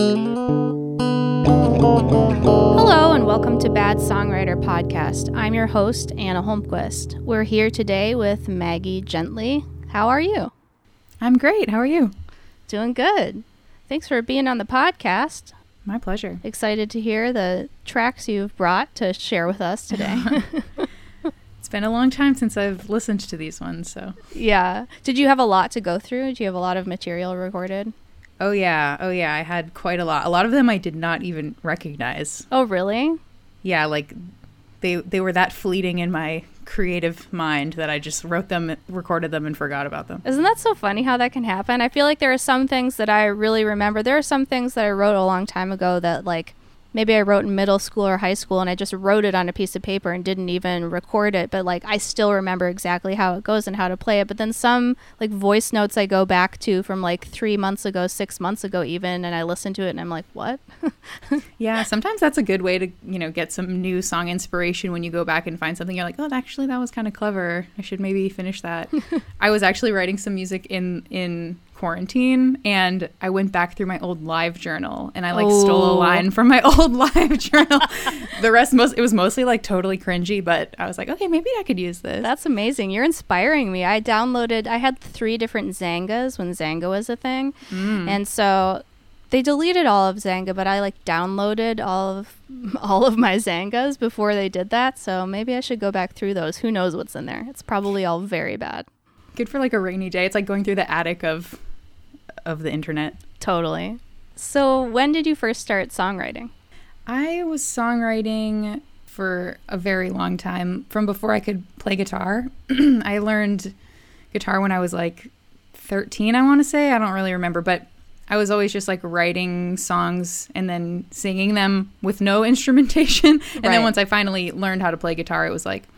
Hello, and welcome to Bad Songwriter Podcast. I'm your host, Anna Holmquist. We're here today with Maggie Gently. How are you? I'm great. How are you? Doing good. Thanks for being on the podcast. My pleasure. Excited to hear the tracks you've brought to share with us today. it's been a long time since I've listened to these ones, so. Yeah. Did you have a lot to go through? Do you have a lot of material recorded? Oh yeah, oh yeah. I had quite a lot. A lot of them I did not even recognize. Oh really? Yeah, like they they were that fleeting in my creative mind that I just wrote them, recorded them, and forgot about them. Isn't that so funny how that can happen? I feel like there are some things that I really remember. There are some things that I wrote a long time ago that like maybe I wrote in middle school or high school and I just wrote it on a piece of paper and didn't even record it, but like I still remember exactly how it goes and how to play it. But then some like voice notes I go back to from like three months ago, six months ago, even, and I listen to it and I'm like, what? yeah, sometimes that's a good way to, you know, get some new song inspiration when you go back and find something you're like, oh, actually, that was kind of clever. I should maybe finish that. I was actually writing some music in, in, quarantine and I went back through my old live journal and I like oh. stole a line from my old live journal. the rest most it was mostly like totally cringy, but I was like, okay, maybe I could use this. That's amazing. You're inspiring me. I downloaded I had three different Xangas when Xanga was a thing. Mm. And so they deleted all of Xanga, but I like downloaded all of all of my Xangas before they did that. So maybe I should go back through those. Who knows what's in there? It's probably all very bad. Good for like a rainy day. It's like going through the attic of of the internet. Totally. So, when did you first start songwriting? I was songwriting for a very long time from before I could play guitar. I learned guitar when I was like 13, I want to say. I don't really remember, but I was always just like writing songs and then singing them with no instrumentation. and right. then once I finally learned how to play guitar, it was like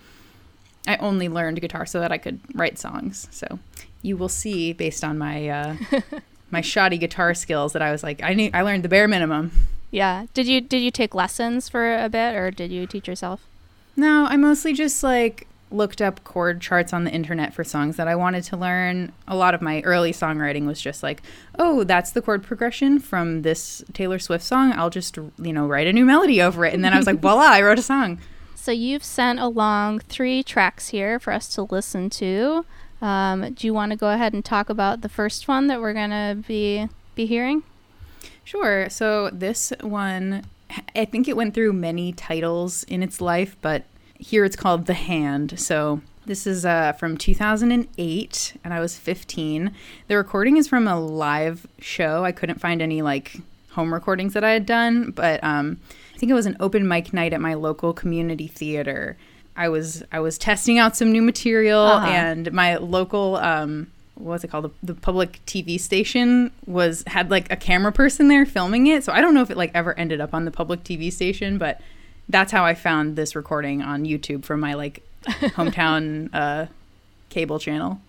I only learned guitar so that I could write songs. So you will see based on my uh, my shoddy guitar skills that I was like I need I learned the bare minimum. Yeah. Did you did you take lessons for a bit or did you teach yourself? No, I mostly just like looked up chord charts on the internet for songs that I wanted to learn. A lot of my early songwriting was just like, oh, that's the chord progression from this Taylor Swift song. I'll just, you know, write a new melody over it. And then I was like, voila, I wrote a song. So you've sent along three tracks here for us to listen to. Um, do you want to go ahead and talk about the first one that we're gonna be be hearing? Sure. So this one, I think it went through many titles in its life, but here it's called The Hand. So this is uh, from 2008, and I was 15. The recording is from a live show. I couldn't find any like home recordings that I had done, but um, I think it was an open mic night at my local community theater I was I was testing out some new material, uh-huh. and my local um, what's it called the, the, public TV station was had like a camera person there filming it. So I don't know if it like ever ended up on the public TV station, but that's how I found this recording on YouTube from my like hometown uh, cable channel.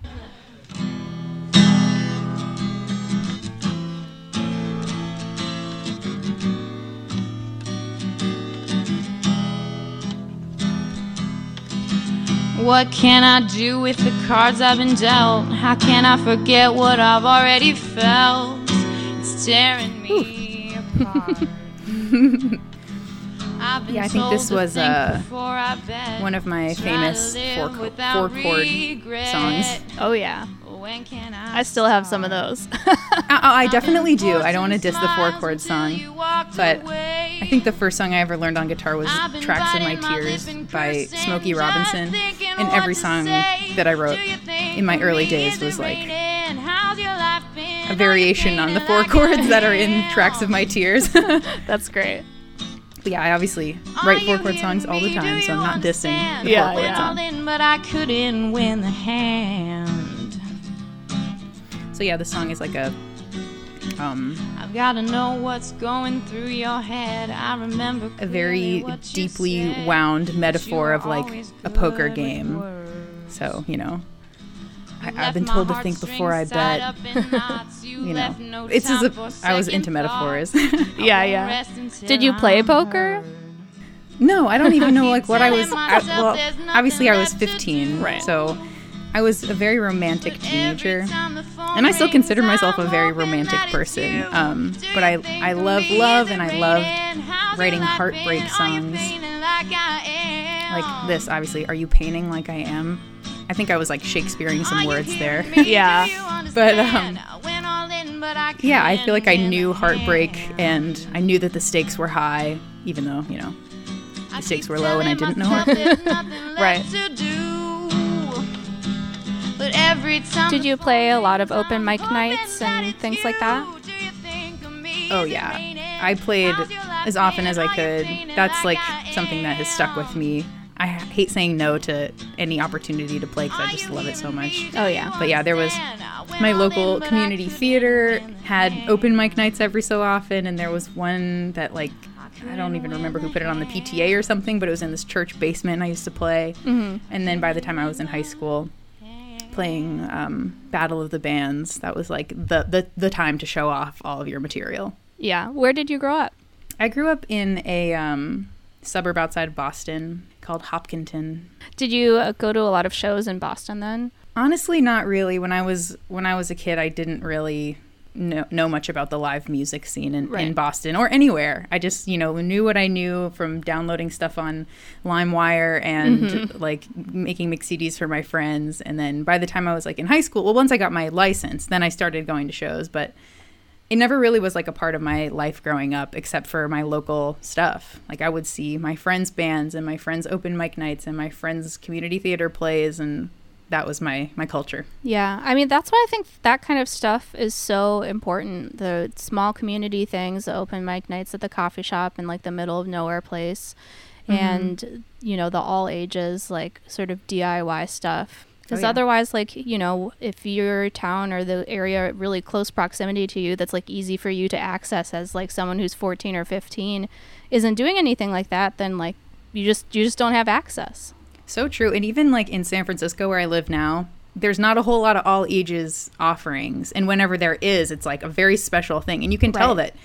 What can I do with the cards I've been dealt? How can I forget what I've already felt? It's tearing me apart. yeah, I think this was uh, one of my famous four, four chord songs. Oh, yeah. I still have some of those. Uh, oh, I, I, definitely do. I don't want to diss the four chord song, but I think the first song I ever learned on guitar was "Tracks of My Tears" by Smokey Robinson, and every song that I wrote in my early days was like a variation on the four chords that are in "Tracks of My Tears." That's great. But yeah, I obviously write four chord songs all the time, so I'm not dissing the yeah, four chord yeah. song. But I couldn't win the hand. So yeah, the song is like a um I've got to know what's going through your head. I remember a very deeply wound metaphor of like a poker game. So, you know, I, have been told to think before I bet. you know, it's as if I was into metaphors. yeah, yeah. Did you play poker? No, I don't even know like what I was. I, well, obviously I was 15, right? So I was a very romantic teenager, and I still consider myself a very romantic person. Um, but I I love love, and I loved writing heartbreak songs like this. Obviously, are you painting like I am? I think I was like Shakespeareing some words there. Yeah. but um, yeah, I feel like I knew heartbreak, and I knew that the stakes were high, even though you know the stakes were low, and I didn't know it. Right. Did you play a lot of open mic nights and things like that? Oh yeah, I played as often as I could. That's like something that has stuck with me. I hate saying no to any opportunity to play because I just love it so much. Oh yeah. But yeah, there was my local community theater had open mic nights every so often, and there was one that like I don't even remember who put it on the PTA or something, but it was in this church basement I used to play. Mm-hmm. And then by the time I was in high school, playing um, Battle of the Bands, that was like the, the the time to show off all of your material. Yeah. Where did you grow up? I grew up in a um, suburb outside of Boston called Hopkinton. Did you uh, go to a lot of shows in Boston then? Honestly, not really. When I was when I was a kid, I didn't really know, know much about the live music scene in, Right. in Boston or anywhere. I just you know knew what I knew from downloading stuff on LimeWire and mm-hmm. like making mix CDs for my friends. And then by the time I was like in high school, well, once I got my license, then I started going to shows, but. It never really was like a part of my life growing up, except for my local stuff. Like I would see my friends' bands and my friends' open mic nights and my friends' community theater plays, and that was my my culture. Yeah, I mean that's why I think that kind of stuff is so important. The small community things, the open mic nights at the coffee shop in like the middle of nowhere place, mm-hmm. and you know the all ages like sort of DIY stuff. Oh, because yeah. otherwise, like you know, if your town or the area really close proximity to you, that's like easy for you to access as like someone who's 14 or 15, isn't doing anything like that, then like you just you just don't have access. So true. And even like in San Francisco where I live now, there's not a whole lot of all ages offerings. And whenever there is, it's like a very special thing. And you can tell Right. that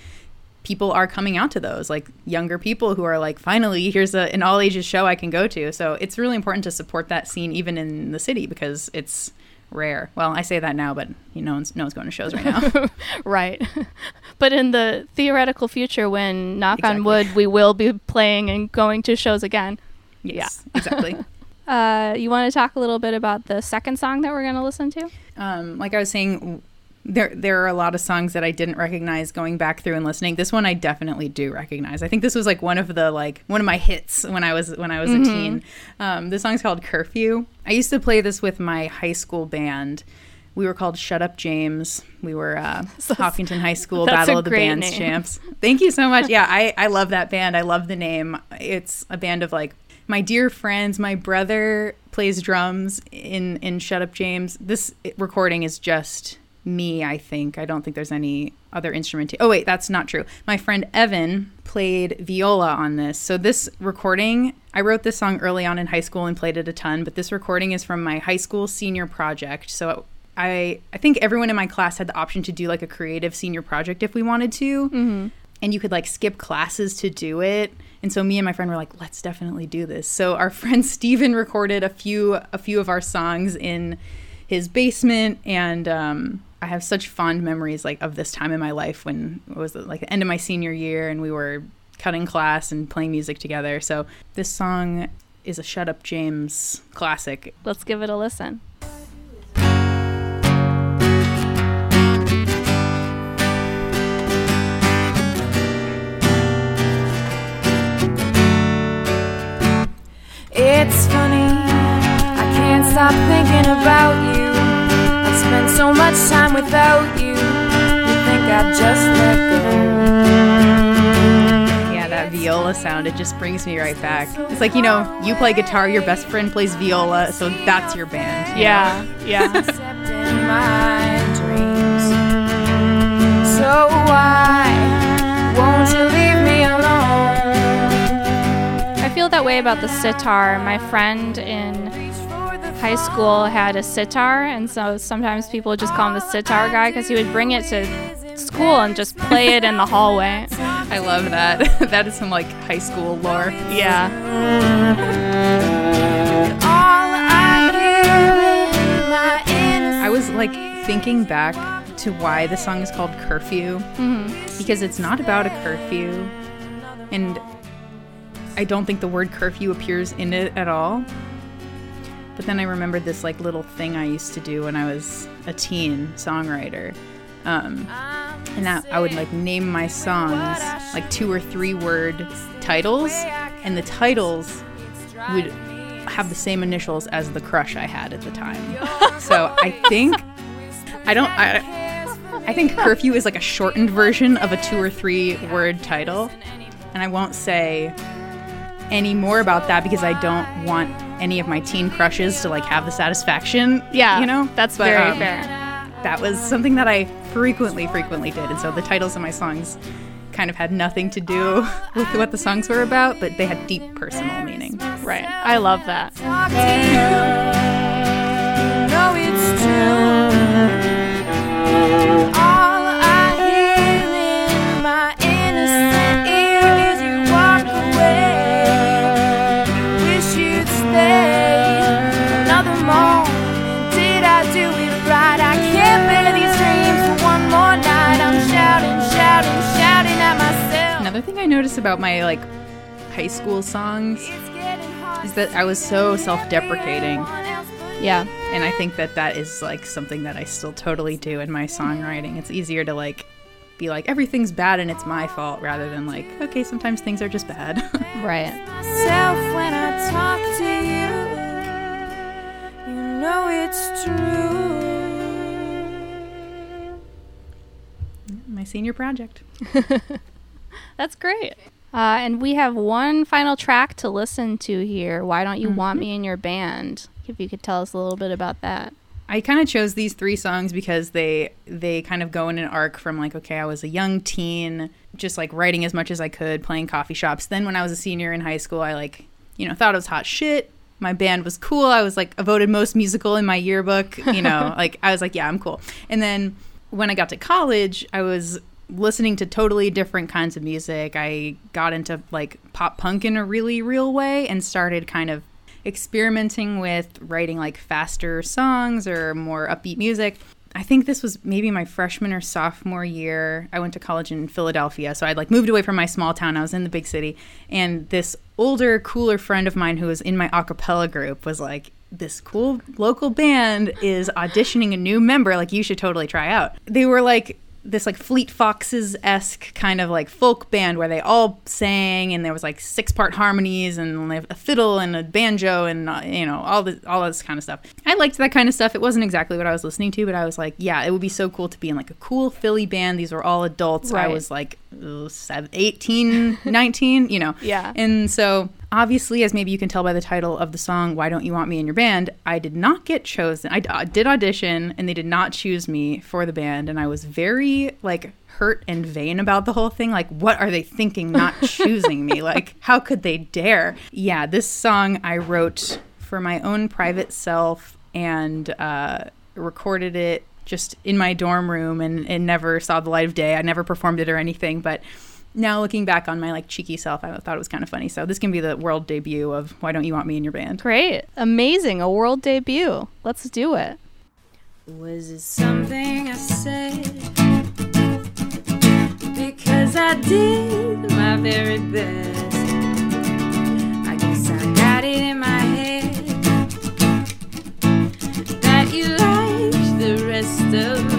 people are coming out to those, like younger people who are like, finally, here's a, an all ages show I can go to. So it's really important to support that scene even in the city because it's rare. Well, I say that now, but you know, no one's, no one's going to shows right now. Right. but in the theoretical future, when knock on wood, we will be playing and going to shows again. Yes, exactly. Uh, you want to talk a little bit about the second song that we're going to listen to? um, like I was saying, there there are a lot of songs that I didn't recognize going back through and listening. This one I definitely do recognize. I think this was like one of the like one of my hits when I was when I was a teen. Um, the song's called Curfew. I used to play this with my high school band. We were called Shut Up James. We were uh, Hopkinton High School Battle of the Bands name. champs. Thank you so much. Yeah, I, I love that band. I love the name. It's a band of like my dear friends. My brother plays drums in in Shut Up James. This recording is just me. I think. I don't think there's any other instrument. Oh wait, that's not true. My friend Evan played viola on this. So this recording, I wrote this song early on in high school and played it a ton. But this recording is from my high school senior project. So. I, I think everyone in my class had the option to do like a creative senior project if we wanted to mm-hmm. and you could like skip classes to do it. And so me and my friend were like, let's definitely do this. So our friend Steven recorded a few a few of our songs in his basement and um I have such fond memories like of this time in my life when it was like the end of my senior year and we were cutting class and playing music together. So this song is a Shut Up James classic. Let's give it a listen. It's funny, I can't stop thinking about you. I've spent so much time without you. You think I'd just let go? Yeah, that viola sound, it just brings me right back. It's like, you know, you play guitar, your best friend plays viola, so that's your band. you know? Yeah, yeah. Except in my dreams. So why won't you leave me alone? I feel that way about the sitar. My friend in high school had a sitar, and so sometimes people just call him the sitar guy because he would bring it to school and just play it in the hallway. I love that. that is some like high school lore. Yeah. I was like thinking back to why the song is called Curfew mm-hmm. because it's not about a curfew and I don't think the word curfew appears in it at all. But then I remembered this like little thing I used to do when I was a teen songwriter. Um, and that I would like name my songs like two or three word titles, and the titles would have the same initials as the crush I had at the time. so I think I don't I, I think curfew is like a shortened version of a two or three word title, and I won't say any more about that because I don't want any of my teen crushes to like have the satisfaction. Yeah, you know that's But, very um, fair. That was something that I frequently, frequently did, and so the titles of my songs kind of had nothing to do with what the songs were about, but they had deep personal meaning. Right. I love that. Another thing I noticed about my like high school songs It's getting hard is that I was so self-deprecating. Yeah. And I think that that is like something that I still totally do in my songwriting. It's easier to like be like everything's bad and it's my fault rather than like okay, sometimes things are just bad. Right. myself when I talk to you. You know it's true. my senior project. That's great. Uh, and we have one final track to listen to here. Why don't you want me in your band? If you could tell us a little bit about that. I kind of chose these three songs because they they kind of go in an arc from like okay, I was a young teen, just like writing as much as I could, playing coffee shops. Then when I was a senior in high school, I like you know thought it was hot shit. My band was cool. I was like voted most musical in my yearbook. You know, like I was like yeah, I'm cool. And then when I got to college, I was listening to totally different kinds of music. I got into like pop punk in a really real way and started kind of experimenting with writing like faster songs or more upbeat music. I think this was maybe my freshman or sophomore year. I went to college in Philadelphia, so I'd like moved away from my small town. I was in the big city, and this older, cooler friend of mine who was in my a cappella group was like, "This cool local band is auditioning a new member. Like, you should totally try out." They were like this like Fleet Foxes esque kind of like folk band where they all sang and there was like six part harmonies and a fiddle and a banjo and uh, you know all this all this kind of stuff. I liked that kind of stuff. It wasn't exactly what I was listening to, but I was like, yeah, it would be so cool to be in like a cool Philly band. These were all adults. I was like uh, 18, 19, you know. Yeah. And so, obviously, as maybe you can tell by the title of the song, Why Don't You Want Me in Your Band, I did not get chosen. I uh, did audition and they did not choose me for the band. And I was very, like, hurt and vain about the whole thing. Like, what are they thinking not choosing me? Like, how could they dare? Yeah, this song I wrote for my own private self and uh, recorded it just in my dorm room and, and never saw the light of day. I never performed it or anything, but now looking back on my like cheeky self, I thought it was kind of funny. So this can be the world debut of Why Don't You Want Me in Your Band? Great. Amazing. A world debut. Let's do it. Was it something I said? Because I did my very best. I guess I got it in my head that you liked the rest of me.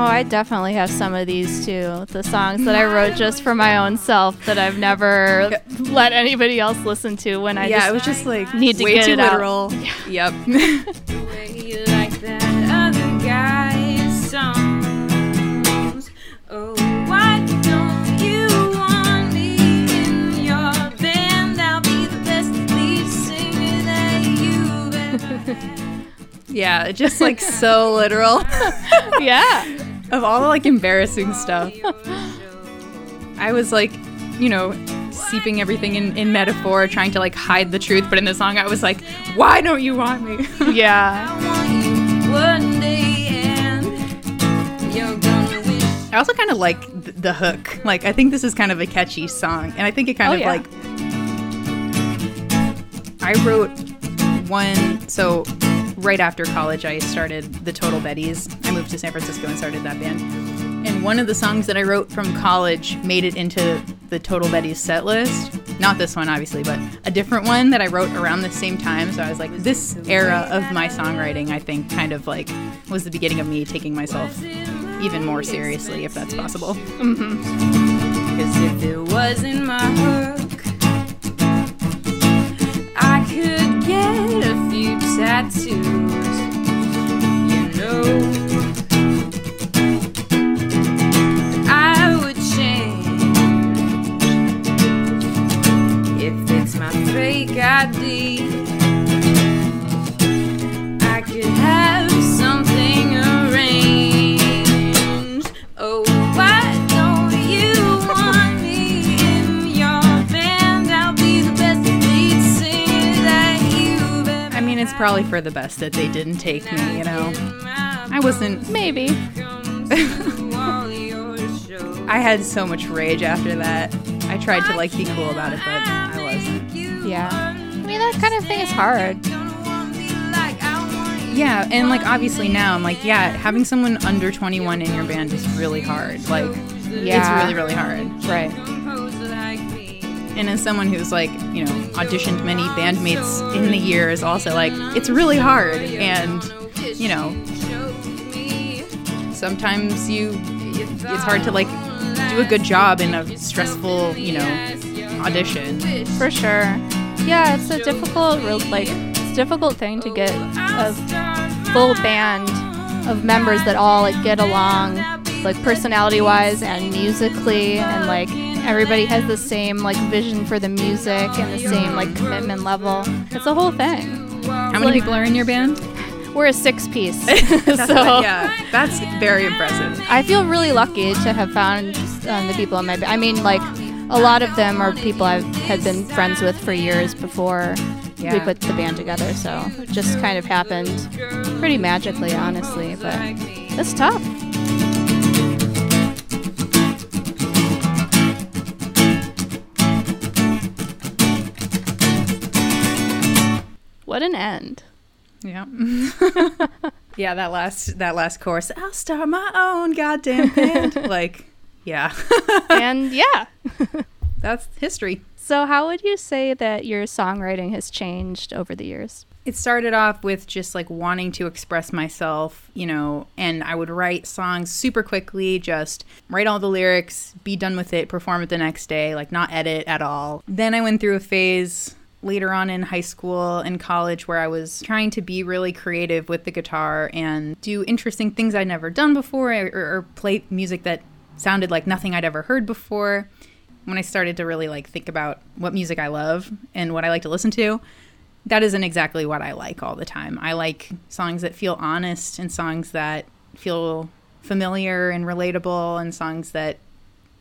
Oh, I definitely have some of these too. The songs that I wrote just for my own self that I've never let anybody else listen to when I yeah, just it was just like need to way get too it out. literal. Yep. the way you like that other guy's songs. Oh, why don't you want me in your band? I'll be the best lead singer that you've ever had. yeah, just like so literal. yeah. Of all the like embarrassing stuff. I was like, you know, seeping everything in, in metaphor, trying to like hide the truth, but in the song I was like, why don't you want me? Yeah. I want you one day, and you're gonna wish. I also kind of like th- the hook. Like, I think this is kind of a catchy song, and I think it kind Oh, of yeah. like. I wrote one. So, right after college, I started the Total Betties. I moved to San Francisco and started that band. And one of the songs that I wrote from college made it into the Total Betties set list. Not this one, obviously, but a different one that I wrote around the same time. So I was like, this era of my songwriting, I think, kind of like was the beginning of me taking myself even more seriously, if that's possible. Mm-hmm. Cause if it wasn't my hook, I could get tattoos. You know, I would change if it's my fake ID. Probably for the best that they didn't take me, you know? I wasn't. Maybe. I had so much rage after that. I tried to like be cool about it, but I wasn't. Yeah. I mean, that kind of thing is hard. Yeah, and like obviously now I'm like, yeah, having someone under 21 in your band is really hard. Like, Yeah. it's really, really hard. Right. And as someone who's like, you know, auditioned many bandmates in the years, also like, it's really hard. And, you know, sometimes you, it's hard to like do a good job in a stressful, you know, audition. For sure. Yeah, it's a difficult, like, it's difficult thing to get a full band of members that all like get along, like personality-wise and musically, and like everybody has the same like vision for the music and the same like commitment level. It's a whole thing. How many people are in your band? We're a six-piece, so yeah, that's very impressive. I feel really lucky to have found um, the people in my. I mean, like a lot of them are people I've had been friends with for years before we put the band together. So it just kind of happened pretty magically, honestly. But it's tough. What an end. Yeah. yeah, that last that last chorus. I'll start my own goddamn band. like, yeah. and yeah. That's history. So, how would you say that your songwriting has changed over the years? It started off with just like wanting to express myself, you know, and I would write songs super quickly, just write all the lyrics, be done with it, perform it the next day, like not edit at all. Then I went through a phase later on in high school and college where I was trying to be really creative with the guitar and do interesting things I'd never done before or, or play music that sounded like nothing I'd ever heard before. When I started to really like think about what music I love and what I like to listen to, that isn't exactly what I like all the time. I like songs that feel honest and songs that feel familiar and relatable and songs that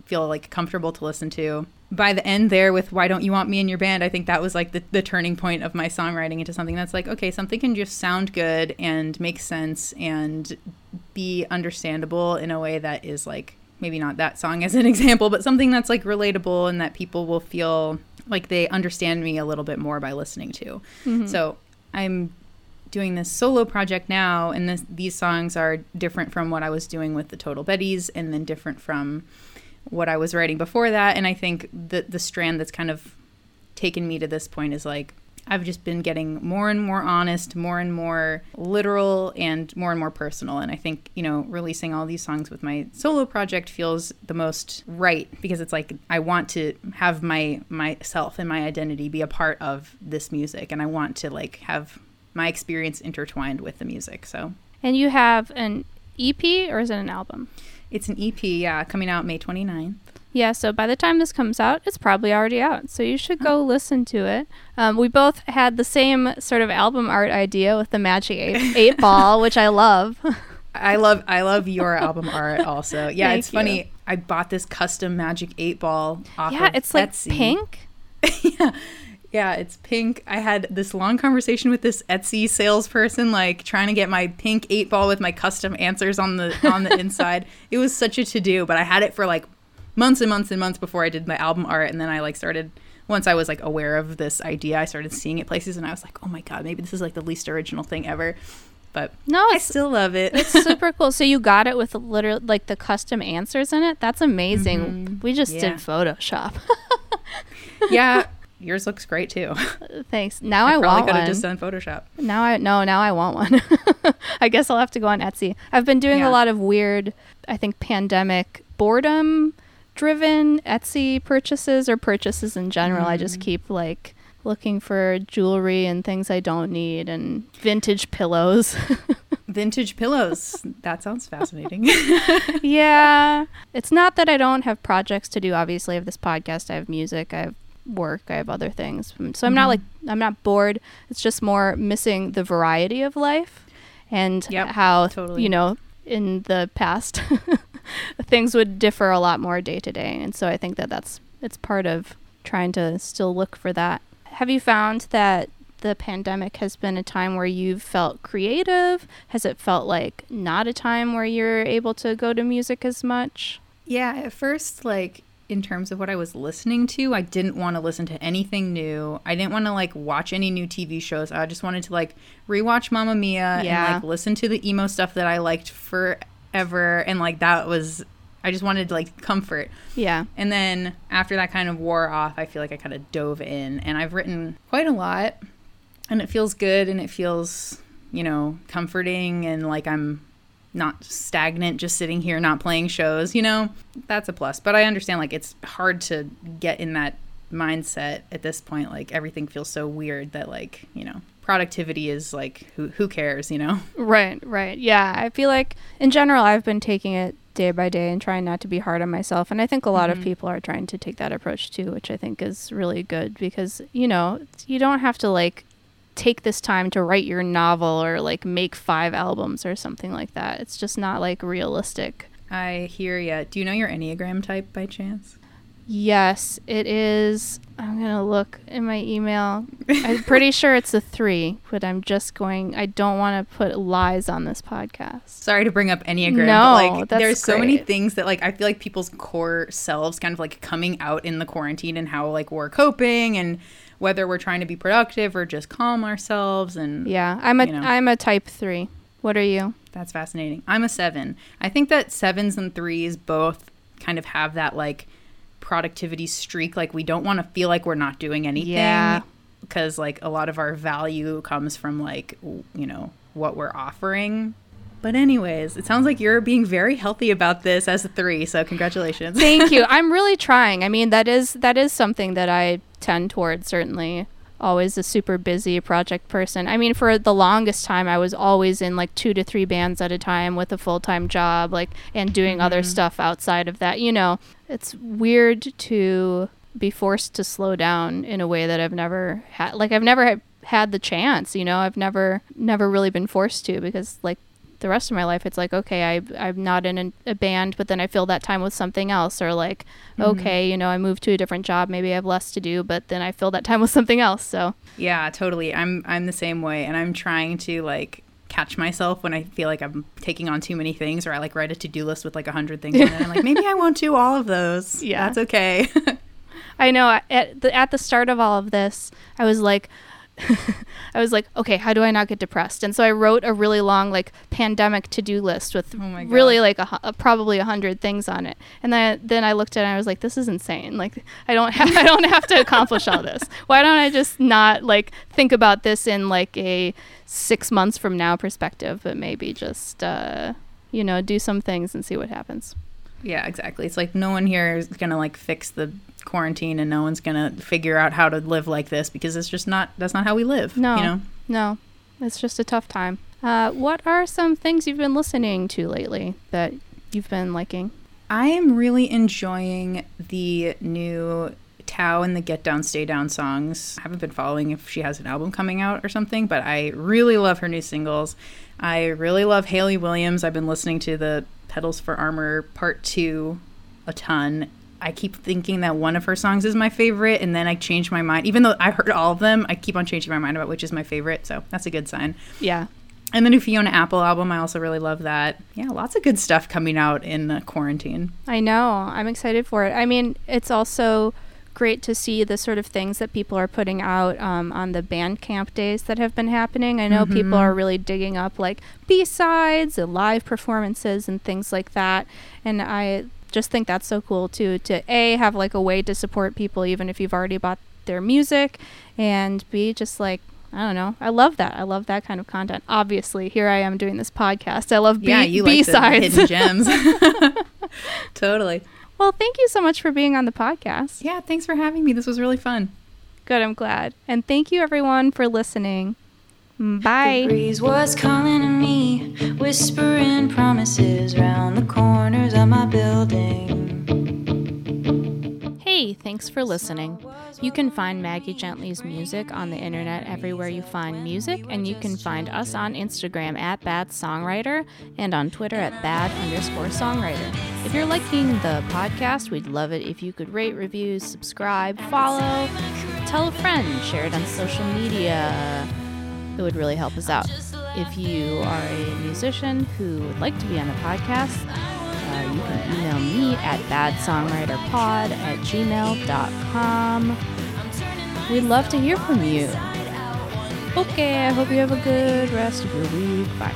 feel like comfortable to listen to. By the end there with Why Don't You Want Me in Your Band, I think that was like the, the turning point of my songwriting into something that's like, okay, something can just sound good and make sense and be understandable in a way that is like maybe not that song as an example, but something that's like relatable and that people will feel like they understand me a little bit more by listening to. Mm-hmm. So I'm doing this solo project now, and this, these songs are different from what I was doing with the Total Betties, and then different from what I was writing before that. And I think the the strand that's kind of taken me to this point is like I've just been getting more and more honest, more and more literal, and more and more personal. And I think, you know, releasing all these songs with my solo project feels the most right because it's like I want to have my myself and my identity be a part of this music, and I want to like have my experience intertwined with the music. So And you have an EP or is it an album? it's an EP, yeah, coming out May 29th. Yeah, so by the time this comes out, it's probably already out. So you should go listen to it. Um, we both had the same sort of album art idea with the Magic Eight, eight Ball, which I love. I love I love your album art also. Yeah, Thank it's funny. I bought this custom Magic 8 ball off yeah, of it's like Etsy. pink. yeah. Yeah, it's pink. I had this long conversation with this Etsy salesperson, like trying to get my pink eight ball with my custom answers on the on the inside. It was such a to do, but I had it for like months and months and months before I did my album art, and then I like started once I was like aware of this idea, I started seeing it places, and I was like, oh my god, maybe this is like the least original thing ever. But No, I still love it. it's super cool. So you got it with literally like the custom answers in it. That's amazing. Mhm. We just Yeah. did Photoshop. yeah, yours looks great too. Thanks. Now I, I, probably want could one. have just done Photoshop. Now I no, now I want one. I guess I'll have to go on Etsy. I've been doing Yeah. a lot of weird, I think pandemic boredom driven Etsy purchases or purchases in general. I Mm. just keep like looking for jewelry and things I don't need and vintage pillows. Vintage pillows. That sounds fascinating. yeah. It's not that I don't have projects to do. Obviously, I have this podcast, I have music, I have work, I have other things. So I'm not Mhm. like I'm not bored. It's just more missing the variety of life and Yep, how totally. you know in the past things would differ a lot more day to day. And so I think that that's it's part of trying to still look for that. Have you found that the pandemic has been a time where you've felt creative? Has it felt like not a time where you're able to go to music as much? Yeah, at first, like in terms of what I was listening to, I didn't want to listen to anything new. I didn't want to like watch any new TV shows. I just wanted to like rewatch Mamma Mia Yeah. and like listen to the emo stuff that I liked forever. And like that was, I just wanted like comfort. Yeah. And then after that kind of wore off, I feel like I kind of dove in and I've written quite a lot and it feels good and it feels, you know, comforting and like I'm not stagnant just sitting here not playing shows, you know. That's a plus. But I understand like it's hard to get in that mindset at this point like everything feels so weird that like, you know, productivity is like who who cares, you know. Right, right. Yeah, I feel like in general I've been taking it day by day and trying not to be hard on myself and I think a lot of Mhm. people are trying to take that approach too, which I think is really good because, you know, you don't have to like take this time to write your novel or like make five albums or something like that. It's just not like realistic. I hear ya. Do you know your Enneagram type by chance? Yes, it is. I'm going to look in my email. I'm pretty sure it's a 3, but I'm just going I don't want to put lies on this podcast. sorry to bring up enneagram No, but like that's there's so many things that like i feel like people's core selves kind of like coming out in the quarantine and how like we're coping and whether we're trying to be productive or just calm ourselves and Yeah, I'm a you know. am a type three. What are you? that's fascinating i'm a seven i think that sevens and threes both kind of have that like productivity streak like we don't want to feel like we're not doing anything Yeah. because like a lot of our value comes from like you know what we're offering but anyways it sounds like you're being very healthy about this as a three so congratulations Thank you. I'm really trying. I mean, that is that is something that I tend towards. Certainly, always a super busy project person. I mean, for the longest time, I was always in like two to three bands at a time with a full time job, like and doing other mm-hmm. stuff outside of that. You know, it's weird to be forced to slow down in a way that I've never had. Like I've never had had the chance. You know, I've never never really been forced to because like the rest of my life it's like okay I, i'm not in an, a band but then i fill that time with something else or like mm-hmm. okay you know i moved to a different job maybe i have less to do but then i fill that time with something else so. Yeah totally. I'm i'm the same way and i'm trying to like catch myself when i feel like i'm taking on too many things or i like write a to-do list with like a hundred things on it and i'm like maybe i won't do all of those. Yeah. that's okay. I know at the, at the start of all of this i was like I was like, okay, how do I not get depressed? And so I wrote a really long like pandemic to do list with Oh really like a, uh, probably a hundred things on it. And then then I looked at it and I was like, this is insane. Like I don't have I don't have to accomplish all this. Why don't I just not like think about this in like a six months from now perspective, but maybe just uh, you know do some things and see what happens. Yeah, exactly. It's like no one here is gonna like fix the quarantine, and no one's gonna figure out how to live like this because it's just not. That's not how we live. No. you know. No, it's just a tough time. Uh, what are some things you've been listening to lately that you've been liking? I am really enjoying the new Tao and the Get Down, Stay Down songs. I haven't been following if she has an album coming out or something, but I really love her new singles. I really love Hayley Williams. I've been listening to the Petals for Armor Part 2 a ton. I keep thinking that one of her songs is my favorite, and then I change my mind. Even though I heard all of them, I keep on changing my mind about which is my favorite, so that's a good sign. Yeah, And the new Fiona Apple album, I also really love that. Yeah, lots of good stuff coming out in quarantine. I know. I'm excited for it. I mean, it's also great to see the sort of things that people are putting out um, on the Bandcamp days that have been happening. I know people are really digging up like B sides and live performances and things like that, and I just think that's so cool too to a have like a way to support people even if you've already bought their music, and b just like I don't know. I love that. I love that kind of content. Obviously, here I am doing this podcast. I love B yeah, you B like the hidden gems. totally. well, thank you so much for being on the podcast. Yeah, thanks for having me. This was really fun. Good, I'm glad. And thank you everyone for listening. Mm, bye. Whispering promises round the corners of my building. Hey, thanks for listening. You can find Maggie Gently's music on the internet everywhere you find music, and you can find us on Instagram at Bad Songwriter and on Twitter at Bad underscore Songwriter. If you're liking the podcast, we'd love it if you could rate, review, subscribe, follow, tell a friend, share it on social media. It would really help us out. If you are a musician who would like to be on the podcast, uh, you can email me at badsongwriterpod at gmail.com. We'd love to hear from you. Okay, I hope you have a good rest of your week. Bye.